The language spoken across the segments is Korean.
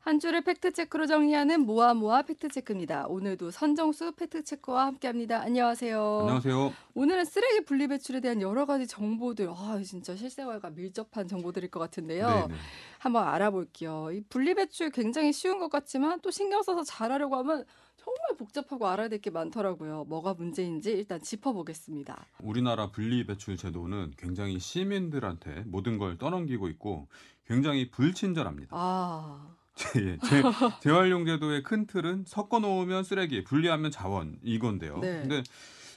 한 줄을 팩트체크로 정리하는 모아모아 팩트체크입니다. 오늘도 선정수 팩트체크와 함께합니다. 안녕하세요. 안녕하세요. 오늘은 쓰레기 분리배출에 대한 여러 가지 정보들, 아 진짜 실생활과 밀접한 정보들일 것 같은데요. 네, 네. 한번 알아볼게요. 이 분리배출 굉장히 쉬운 것 같지만 또 신경 써서 잘하려고 하면 정말 복잡하고 알아야 될 게 많더라고요. 뭐가 문제인지 일단 짚어보겠습니다. 우리나라 분리배출 제도는 굉장히 시민들한테 모든 걸 떠넘기고 있고 굉장히 불친절합니다. 아, 예, 재, 재활용 제도의 큰 틀은 섞어 놓으면 쓰레기, 분리하면 자원 이건데요. 네. 근데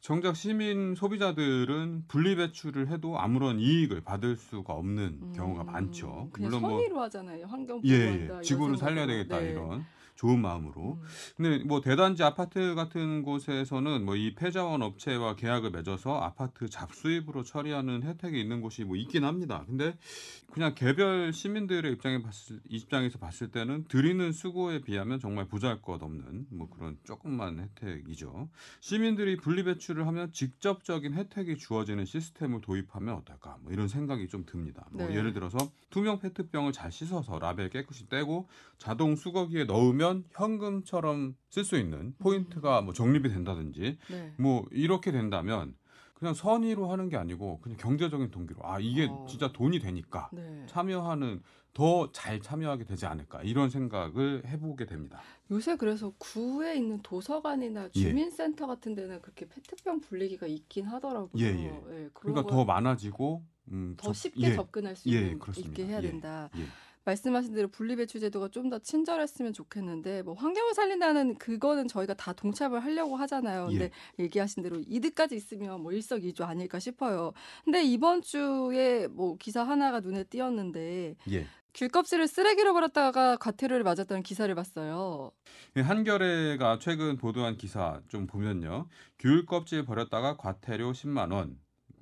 정작 시민 소비자들은 분리 배출을 해도 아무런 이익을 받을 수가 없는 경우가 음, 많죠. 그냥 물론 뭐 선의로 하잖아요. 환경 예, 보호한다. 예. 이런 지구를 살려야. 되겠다 네. 이런 좋은 마음으로. 음. 근데 뭐 대단지 아파트 같은 곳에서는 뭐 이 폐자원 업체와 계약을 맺어서 아파트 잡수입으로 처리하는 혜택이 있는 곳이 뭐 있긴 합니다. 근데 그냥 개별 시민들의 입장에 봤을 입장에서 봤을 때는 드리는 수고에 비하면 정말 보잘것 없는 뭐 그런 조금만 혜택이죠. 시민들이 분리배출을 하면 직접적인 혜택이 주어지는 시스템을 도입하면 어떨까? 뭐 이런 생각이 좀 듭니다. 뭐 네. 예를 들어서 투명 페트병을 잘 씻어서 라벨 깨끗이 떼고 자동 수거기에 넣으면 현금처럼 쓸 수 있는 포인트가 뭐 적립이 된다든지 네. 뭐 이렇게 된다면 그냥 선의로 하는 게 아니고 그냥 경제적인 동기로 아 이게 어. 진짜 돈이 되니까 네. 참여하는 더 잘 참여하게 되지 않을까 이런 생각을 해보게 됩니다. 요새 그래서 구에 있는 도서관이나 예. 주민센터 같은 데는 그렇게 페트병 분리기가 있긴 하더라고요. 예, 예. 그런 그러니까 걸더 많아지고 음, 더 접- 쉽게 예, 접근할 수 예, 있는. 있게 해야 예, 된다. 예. 말씀하신 대로 분리배출 제도가 좀 더 친절했으면 좋겠는데 뭐 환경을 살린다는 그거는 저희가 다 동참을 하려고 하잖아요. 근데 얘기하신 대로 이득까지 있으면 뭐 일석이조 아닐까 싶어요. 근데 이번 주에 뭐 기사 하나가 눈에 띄었는데 예. 귤껍질을 쓰레기로 버렸다가 과태료를 맞았다는 기사를 봤어요. 예, 한겨레가 최근 보도한 기사 좀 보면요. 귤 껍질 버렸다가 과태료 10만 원.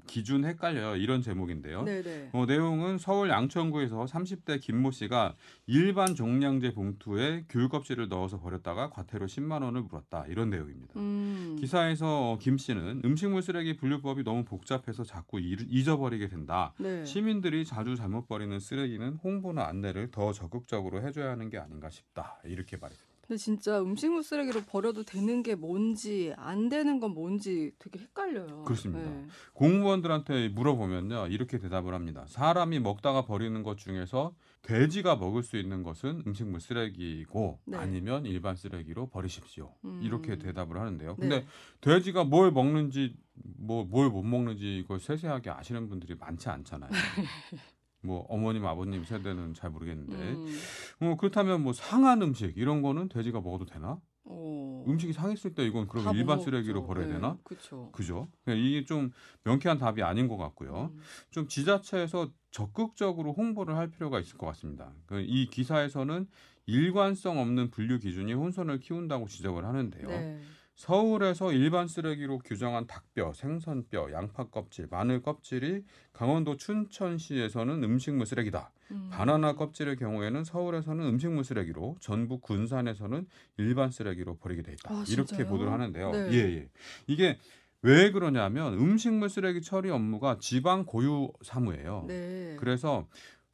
기준 헷갈려요. 이런 제목인데요. 네네. 어, 내용은 서울 양천구에서 30대 김모 씨가 일반 종량제 봉투에 귤 껍질을 넣어서 버렸다가 과태료 10만 원을 물었다. 이런 내용입니다. 음. 기사에서 김 씨는 음식물 쓰레기 분류법이 너무 복잡해서 자꾸 잊- 잊어버리게 된다. 네. 시민들이 자주 잘못 버리는 쓰레기는 홍보나 안내를 더 적극적으로 해줘야 하는 게 아닌가 싶다. 이렇게 말했습니다. 근데 진짜 음식물 쓰레기로 버려도 되는 게 뭔지 안 되는 건 뭔지 되게 헷갈려요. 그렇습니다. 네. 공무원들한테 물어보면요 이렇게 대답을 합니다. 사람이 먹다가 버리는 것 중에서 돼지가 먹을 수 있는 것은 음식물 쓰레기고 네. 아니면 일반 쓰레기로 버리십시오. 음. 이렇게 대답을 하는데요. 네. 근데 돼지가 뭘 먹는지 뭐 뭘 못 먹는지 이걸 세세하게 아시는 분들이 많지 않잖아요. 뭐 어머님 아버님 세대는 잘 모르겠는데 음. 어, 그렇다면 뭐 상한 음식 이런 거는 돼지가 먹어도 되나? 어. 음식이 상했을 때 이건 그러면 못 일반. 쓰레기로 버려야 네, 되나? 그렇죠. 그죠? 그냥 이게 좀 명쾌한 답이 아닌 것 같고요. 음. 좀 지자체에서 적극적으로 홍보를 할 필요가 있을 것 같습니다. 그이 기사에서는 일관성 없는 분류 기준이 혼선을 키운다고 지적을 하는데요. 네. 서울에서 일반 쓰레기로 규정한 닭뼈, 생선뼈, 양파 껍질, 마늘 껍질이 강원도 춘천시에서는 음식물 쓰레기다. 음. 바나나 껍질의 경우에는 서울에서는 음식물 쓰레기로, 전북 군산에서는 일반 쓰레기로 버리게 돼 있다. 아, 이렇게? 보도를 하는데요. 네. 예, 예. 이게 왜 그러냐면 음식물 쓰레기 처리 업무가 지방 고유 사무예요. 네. 그래서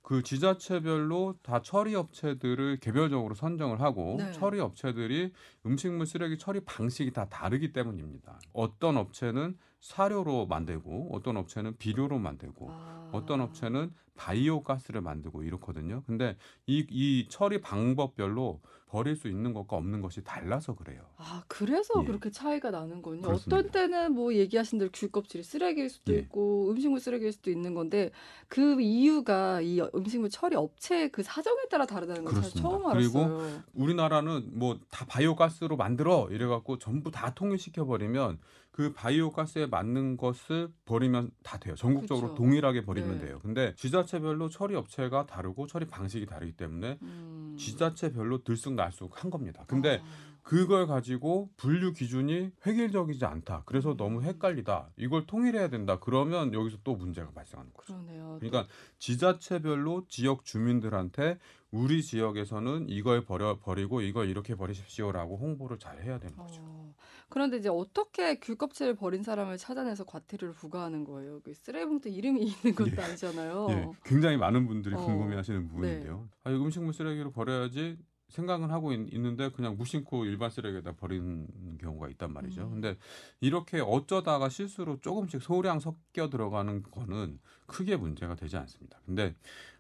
그 지자체별로 다 처리 업체들을 개별적으로 선정을 하고 네. 처리 업체들이 음식물 쓰레기 처리 방식이 다 다르기 때문입니다. 어떤 업체는 사료로 만들고 어떤 업체는 비료로 만들고 아. 어떤 업체는 바이오 가스를 만들고 이렇거든요. 근데 이, 이 처리 방법별로 버릴 수 있는 것과 없는 것이 달라서 그래요. 아, 그래서 예. 그렇게 차이가 나는군요. 그렇습니다. 어떤 때는 뭐 얘기하신 대로 귤 껍질이 쓰레기일 수도 예. 있고 음식물 쓰레기일 수도 있는 건데 그 이유가 이 음식물 처리 업체의 그 사정에 따라 다르다는 걸. 처음 그리고 알았어요. 우리나라는 뭐 다 바이오 가스로 만들어 이래 갖고 전부 다 통일시켜 버리면 그 바이오 가스에 맞는 것을 버리면 다 돼요. 전국적으로 그쵸. 동일하게 버리면 네. 돼요. 근데 지자체별로 처리 업체가 다르고 처리 방식이 다르기 때문에 음. 지자체별로 들쑥날쑥한 겁니다. 근데 아. 그걸 가지고 분류 기준이 획일적이지 않다. 그래서 너무 헷갈리다. 이걸 통일해야 된다. 그러면 여기서 또 문제가 발생하는 거죠. 그러네요. 그러니까 지자체별로 지역 주민들한테 우리 지역에서는 이걸 버려 버리고 이걸 이렇게 버리십시오라고 홍보를 잘 해야 되는 거죠. 어, 그런데 이제 어떻게 귤껍질을 버린 사람을 찾아내서 과태료를 부과하는 거예요? 그 쓰레기 봉투 이름이 있는 것도 아니잖아요. 예, 굉장히 많은 분들이 어. 궁금해하시는 부분인데요. 아, 이거 음식물 쓰레기로 버려야지 생각은 하고 있, 는데 그냥 무심코 일반 쓰레기에다 버리는 경우가 있단 말이죠. 음. 근데 이렇게 어쩌다가 실수로 조금씩 소량 섞여 들어가는 거는 크게 문제가 되지 않습니다. 근데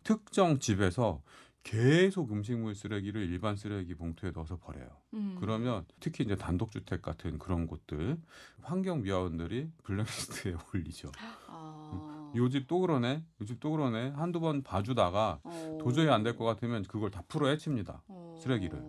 특정 집에서 계속 음식물 쓰레기를 일반 쓰레기 봉투에 넣어서 버려요. 음. 그러면 특히 이제 단독주택 같은 그런 곳들 환경미화원들이 블랙리스트에 올리죠. 아. 요집 또 그러네, 요집 또 그러네 한두 번 봐주다가 어. 도저히 안 될 것 같으면 그걸 다 풀어 헤칩니다. 어. 쓰레기를.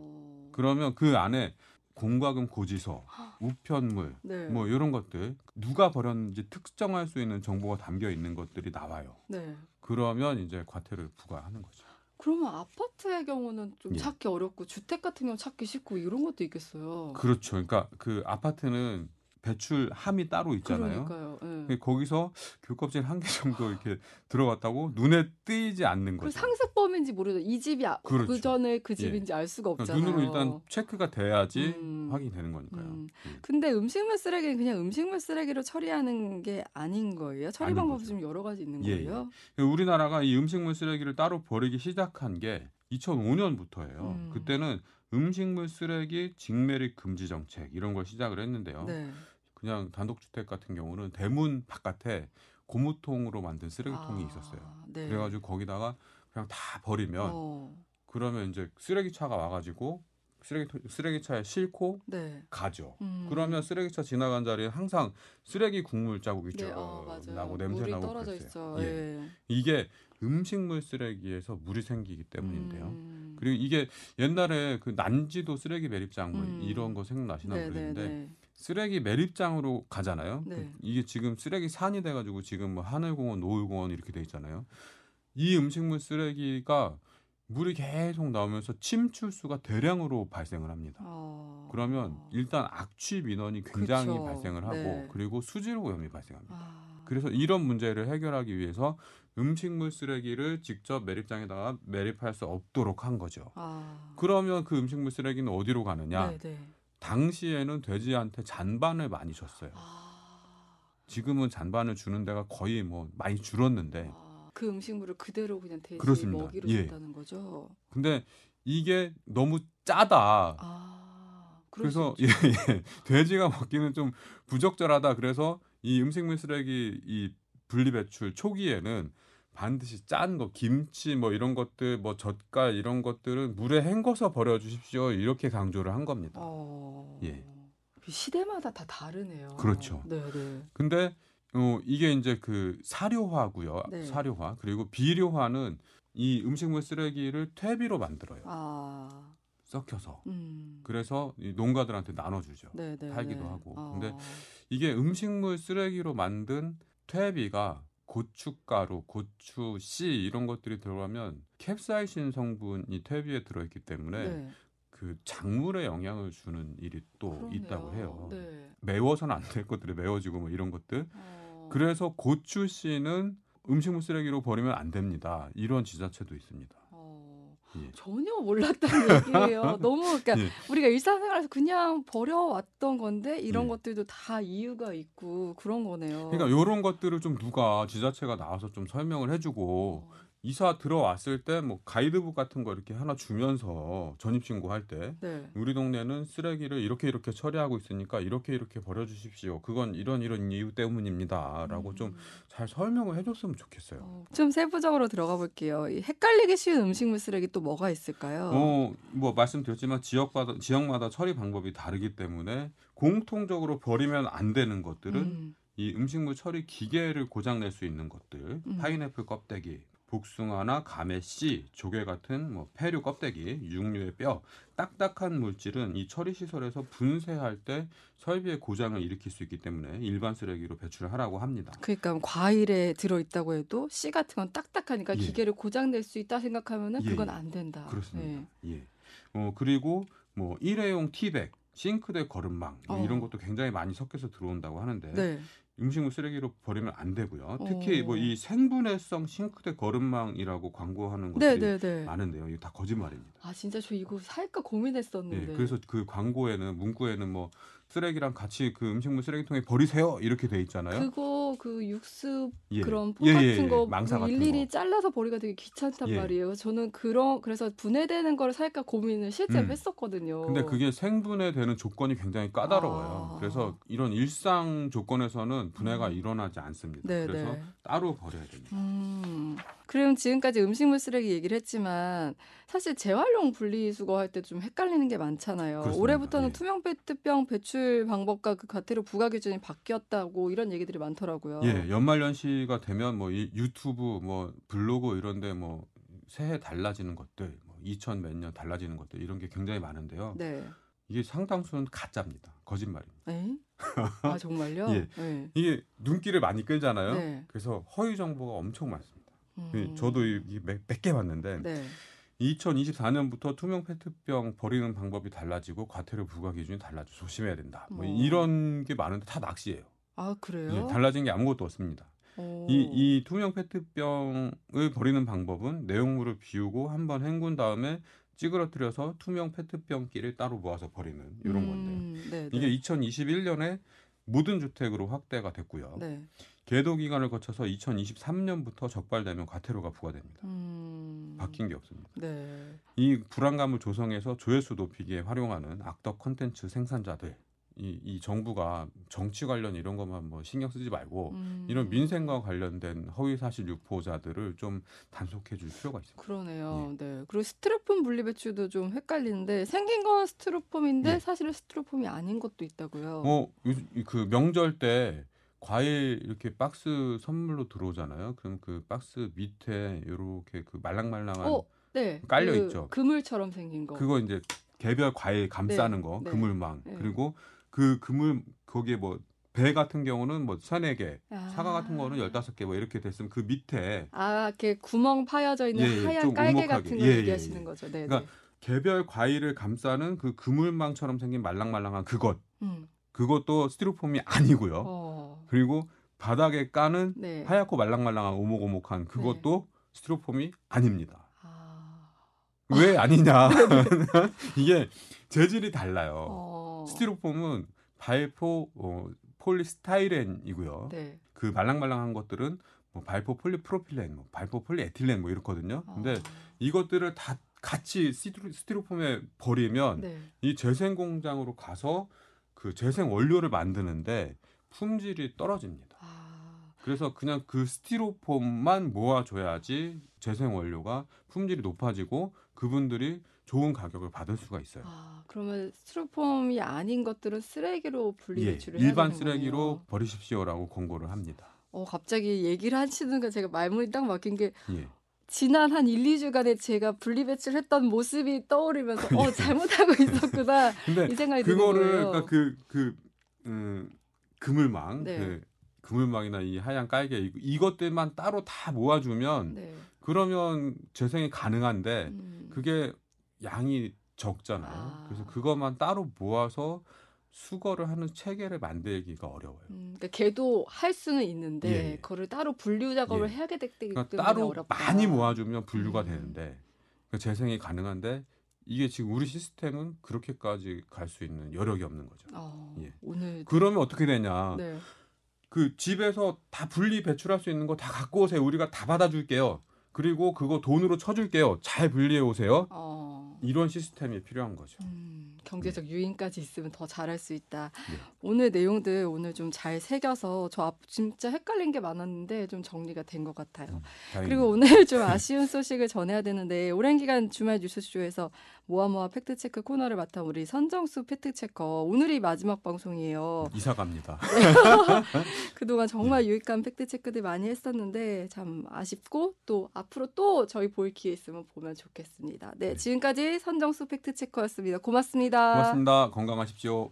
그러면 그 안에 공과금 고지서, 우편물, 네. 뭐 이런 것들 누가 버렸는지 특정할 수 있는 정보가 담겨 있는 것들이 나와요. 네. 그러면 이제 과태료를 부과하는 거죠. 그러면 아파트의 경우는 좀 예. 찾기 어렵고 주택 같은 경우 찾기 쉽고 이런 것도 있겠어요. 그렇죠. 그러니까 그 아파트는 배출함이 따로 있잖아요. 그러니까요. 예. 근데 거기서 귤껍질 한 개 정도 이렇게 들어갔다고 눈에 띄지 않는 그 거죠. 상습범인지 모르죠. 이 집이 아, 그렇죠. 그 전에 그 집인지 알 수가 그러니까 없잖아요. 눈으로 일단 체크가 돼야지 음. 확인되는 거니까요. 음. 음. 근데 음식물 쓰레기는 그냥 음식물 쓰레기로 처리하는 게 아닌 거예요. 처리 방법이. 좀 여러 가지 있는 예, 거예요. 우리나라가 이 음식물 쓰레기를 따로 버리기 시작한 게 2005년부터예요. 음. 그때는 음식물 쓰레기 직매립 금지 정책 이런 걸 시작을 했는데요. 네. 그냥 단독주택 같은 경우는 대문 바깥에 고무통으로 만든 쓰레기통이 아, 있었어요. 네. 그래가지고 거기다가 그냥 다 버리면 어, 그러면 이제 쓰레기차가 와가지고 쓰레기 쓰레기차에 싣고 네. 가죠. 음. 그러면 쓰레기차 지나간 자리에 항상 쓰레기 국물 자국이 네, 쭉 어. 나고 냄새 나고 떨어져 그랬어요. 예. 예. 이게 음식물 쓰레기에서 물이 생기기 때문인데요. 음. 그리고 이게 옛날에 그 난지도 쓰레기 매립장 뭐 음. 이런 거 생각나시나 네, 네, 모르겠는데 네. 쓰레기 매립장으로 가잖아요. 네. 그 이게 지금 쓰레기 산이 돼가지고 지금 뭐 하늘공원, 노을공원 이렇게 돼 있잖아요. 이 음식물 쓰레기가 물이 계속 나오면서 침출수가 대량으로 발생을 합니다. 어. 그러면 일단 악취 민원이 굉장히 그쵸. 발생을 하고 네. 그리고 수질 오염이 발생합니다. 아. 그래서 이런 문제를 해결하기 위해서 음식물 쓰레기를 직접 매립장에다가 매립할 수 없도록 한 거죠. 아. 그러면 그 음식물 쓰레기는 어디로 가느냐? 네, 네. 당시에는 돼지한테 잔반을 많이 줬어요. 아. 지금은 잔반을 주는 데가 거의 뭐 많이 줄었는데 아, 그 음식물을 그대로 그냥 돼지 그렇습니다. 먹이로 예. 준다는 거죠. 근데 이게 너무 짜다. 아. 그래서 수 예. 예. 돼지가 먹기는 좀 부적절하다. 그래서 이 음식물 쓰레기 이 분리 배출 초기에는 반드시 짠 거, 김치 뭐 이런 것들, 뭐 젓갈 이런 것들은 물에 헹궈서 버려 주십시오. 이렇게 강조를 한 겁니다. 어. 예. 그 시대마다 다 다르네요. 그렇죠. 네, 네. 근데 어 이게 이제 그 사료화고요. 네. 사료화. 그리고 비료화는 이 음식물 쓰레기를 퇴비로 만들어요. 아. 섞여서. 음. 그래서 이 농가들한테 나눠주죠. 네, 네. 팔기도 네. 하고. 어. 근데 이게 음식물 쓰레기로 만든 퇴비가 고춧가루, 고추, 씨 이런 것들이 들어가면 캡사이신 성분이 퇴비에 들어있기 때문에 네. 그 작물에 영향을 주는 일이 또 그러네요. 있다고 해요. 네. 매워서는 안 될 것들이 매워지고 뭐 이런 것들. 어. 그래서 고추 씨는 음식물 쓰레기로 버리면 안 됩니다. 이런 지자체도 있습니다. 어. 예. 전혀 몰랐던 얘기예요. 너무 그러니까 예. 우리가 일상생활에서 그냥 버려왔던 건데 이런 예. 것들도 다 이유가 있고 그런 거네요. 그러니까 이런 것들을 좀 누가 지자체가 나와서 좀 설명을 해주고 어. 이사 들어왔을 때 뭐 가이드북 같은 거 이렇게 하나 주면서 전입 신고할 때 네. 우리 동네는 쓰레기를 이렇게 이렇게 처리하고 있으니까 이렇게 이렇게 버려 주십시오. 그건 이런 이런 이유 때문입니다라고 음. 좀잘 설명을 해 줬으면 좋겠어요. 어, 좀 세부적으로 들어가 볼게요. 이 헷갈리기 쉬운 음식물 쓰레기 또 뭐가 있을까요? 어, 뭐 말씀드렸지만 지역마다 지역마다 처리 방법이 다르기 때문에 공통적으로 버리면 안 되는 것들은 음. 이 음식물 처리 기계를 고장 낼 수 있는 것들, 음. 파인애플 껍데기, 복숭아나 감의 씨, 조개 같은 뭐 폐류 껍데기, 육류의 뼈, 딱딱한 물질은 이 처리 시설에서 분쇄할 때 설비의 고장을 일으킬 수 있기 때문에 일반 쓰레기로 배출을 하라고 합니다. 그러니까 과일에 들어 있다고 해도 씨 같은 건 딱딱하니까 예. 기계를 고장 낼 수 있다 생각하면은 예, 그건 예. 안 된다. 그렇습니다. 예. 예. 어 그리고 뭐 일회용 티백, 싱크대 거름망 뭐 어. 이런 것도 굉장히 많이 섞여서 들어온다고 하는데 네. 음식물 쓰레기로 버리면 안 되고요. 특히 어. 뭐이 생분해성 싱크대 거름망이라고 광고하는 네, 것들이 네, 네. 많은데요. 이거 다 거짓말입니다. 아 진짜 저 이거 살까 고민했었는데. 예, 그래서 그 광고에는 문구에는 뭐 쓰레기랑 같이 그 음식물 쓰레기통에 버리세요 이렇게 돼 있잖아요. 그거 그 육수 예. 그런 포 예, 같은 예, 예. 거 망사 그 같은 일일이 거. 잘라서 버리기가 되게 귀찮단 예. 말이에요. 저는 그런 그래서 분해되는 거를 살까 고민을 실제로 음. 했었거든요. 근데 그게 생분해되는 조건이 굉장히 까다로워요. 아. 그래서 이런 일상 조건에서는 분해가 음. 일어나지 않습니다. 네, 그래서 네. 따로 버려야 됩니다. 음. 그럼 지금까지 음식물 쓰레기 얘기를 했지만 사실 재활용 분리수거 할 때 좀 헷갈리는 게 많잖아요. 그렇습니다. 올해부터는 예. 투명 페트병 배출 방법과 그 과태료 부과 기준이 바뀌었다고 이런 얘기들이 많더라고요. 예, 연말연시가 되면 뭐 이 유튜브, 뭐 블로그 이런데 뭐 새해 달라지는 것들, 뭐 2000 몇 년 달라지는 것들 이런 게 굉장히 많은데요. 네. 이게 상당수는 가짜입니다. 거짓말입니다. 에? 아 정말요? 예. 네. 이게 눈길을 많이 끌잖아요. 네. 그래서 허위 정보가 엄청 많습니다. 그 음. 저도 몇개 봤는데 네. 2024년부터 투명 페트병 버리는 방법이 달라지고 과태료 부과 기준이 달라져 조심해야 된다. 뭐 어. 이런 게 많은데 다 낚시예요. 아 그래요? 예, 달라진 게 아무것도 없습니다. 오. 이, 이 투명 페트병을 버리는 방법은 내용물을 비우고 한번 헹군 다음에 찌그러뜨려서 투명 페트병 끼를 따로 모아서 버리는 이런 건데요. 음, 네, 이게 네. 2021년에 모든 주택으로 확대가 됐고요. 네. 계도 기간을 거쳐서 2023년부터 적발되면 과태료가 부과됩니다. 음. 바뀐 게 없습니다. 네. 이 불안감을 조성해서 조회수 높이기에 활용하는 악덕 콘텐츠 생산자들, 이, 이 정부가 정치 관련 이런 것만 뭐 신경 쓰지 말고 음. 이런 민생과 관련된 허위 사실 유포자들을 좀 단속해 줄 필요가 있습니다. 그러네요. 예. 네. 그리고 스티로폼 분리 배출도 좀 헷갈리는데 생긴 건 스티로폼인데 예. 사실은 스티로폼이 아닌 것도 있다고요. 뭐 그 명절 때 과일 이렇게 박스 선물로 들어오잖아요. 그럼 그 박스 밑에 이렇게 그 말랑말랑한 어, 네. 깔려 그 있죠. 그물처럼 생긴 거. 그거 이제 개별 과일 감싸는 네, 거 네, 그물망 네. 그리고 그 그물 거기에 뭐 배 같은 경우는 뭐 세네 개 아. 사과 같은 거는 열다섯 개 뭐 이렇게 됐으면 그 밑에 아, 이렇게 구멍 파여져 있는 예, 예, 하얀 좀 깔개 오목하게. 같은 거 예, 예, 얘기하시는 예. 거죠. 네, 그러니까 개별 과일을 감싸는 그 그물망처럼 생긴 말랑말랑한 그것 네. 음. 그것도 스티로폼이 아니고요. 어. 그리고 바닥에 까는 네. 하얗고 말랑말랑한 오목오목한 그것도 스티로폼이 아닙니다. 아. 왜 아니냐? 이게 재질이 달라요. 어. 스티로폼은 발포 어, 폴리스타이렌이고요. 네. 그 말랑말랑한 것들은 뭐 발포 폴리프로필렌, 뭐 발포 폴리에틸렌 뭐 이렇거든요. 근데 어. 이것들을 다 같이 스티로, 스티로폼에 버리면 네. 이 재생 공장으로 가서 그 재생 원료를 만드는데 품질이 떨어집니다. 아. 그래서 그냥 그 스티로폼만 모아줘야지 재생 원료가 품질이 높아지고 그분들이 좋은 가격을 받을 수가 있어요. 아, 그러면 스티로폼이 아닌 것들은 쓰레기로 분리 예, 배출을 해야 일반 쓰레기로. 버리십시오라고 권고를 합니다. 어, 갑자기 얘기를 하시는 거 제가 말문이 딱 막힌 게 예. 지난 한 1, 2주간에 제가 분리 배출 했던 모습이 떠오르면서 어, 예. 잘못하고 있었구나. 이 생각이 드는 그거를 거예요. 그러니까 그, 그 음, 그물망, 네. 그 그물망이나 이 하얀 깔개 이- 이것들만 따로 다 모아주면 네. 그러면 재생이 가능한데 음. 그게 양이 적잖아요. 아. 그래서 그것만 따로 모아서 수거를 하는 체계를 만들기가 어려워요. 음, 그러니까 걔도 할 수는 있는데 예, 예. 그거를 따로 분류 작업을 예. 해야 되기 때문에 그러니까 따로 어렵다. 많이 모아주면 분류가 음. 되는데 그 재생이 가능한데 이게 지금 우리 시스템은 그렇게까지 갈 수 있는 여력이 없는 거죠. 어, 예. 오늘 그러면 어떻게 되냐? 네. 그 집에서 다 분리 배출할 수 있는 거 다 갖고 오세요. 우리가 다 받아줄게요. 그리고 그거 돈으로 쳐줄게요. 잘 분리해 오세요. 어, 이런 시스템이 필요한 거죠. 음, 경제적 유인까지 있으면 더 잘할 수 있다. 네. 오늘 내용들 오늘 좀 잘 새겨서 저 앞, 진짜 헷갈린 게 많았는데 좀 정리가 된 것 같아요. 음. 그리고 오늘 좀 아쉬운 소식을 전해야 되는데 오랜 기간 주말 뉴스쇼에서 모아모아 팩트체크 코너를 맡아 우리 선정수 fact checker 오늘이 마지막 방송이에요. 이사 갑니다. 그동안 네. 정말 유익한 fact check들 많이 했었는데 참 아쉽고 또 앞으로 또 저희 볼 기회 있으면 보면 좋겠습니다. 네, 네. 지금까지 선정수 fact checker였습니다. 고맙습니다. 고맙습니다. 건강하십시오.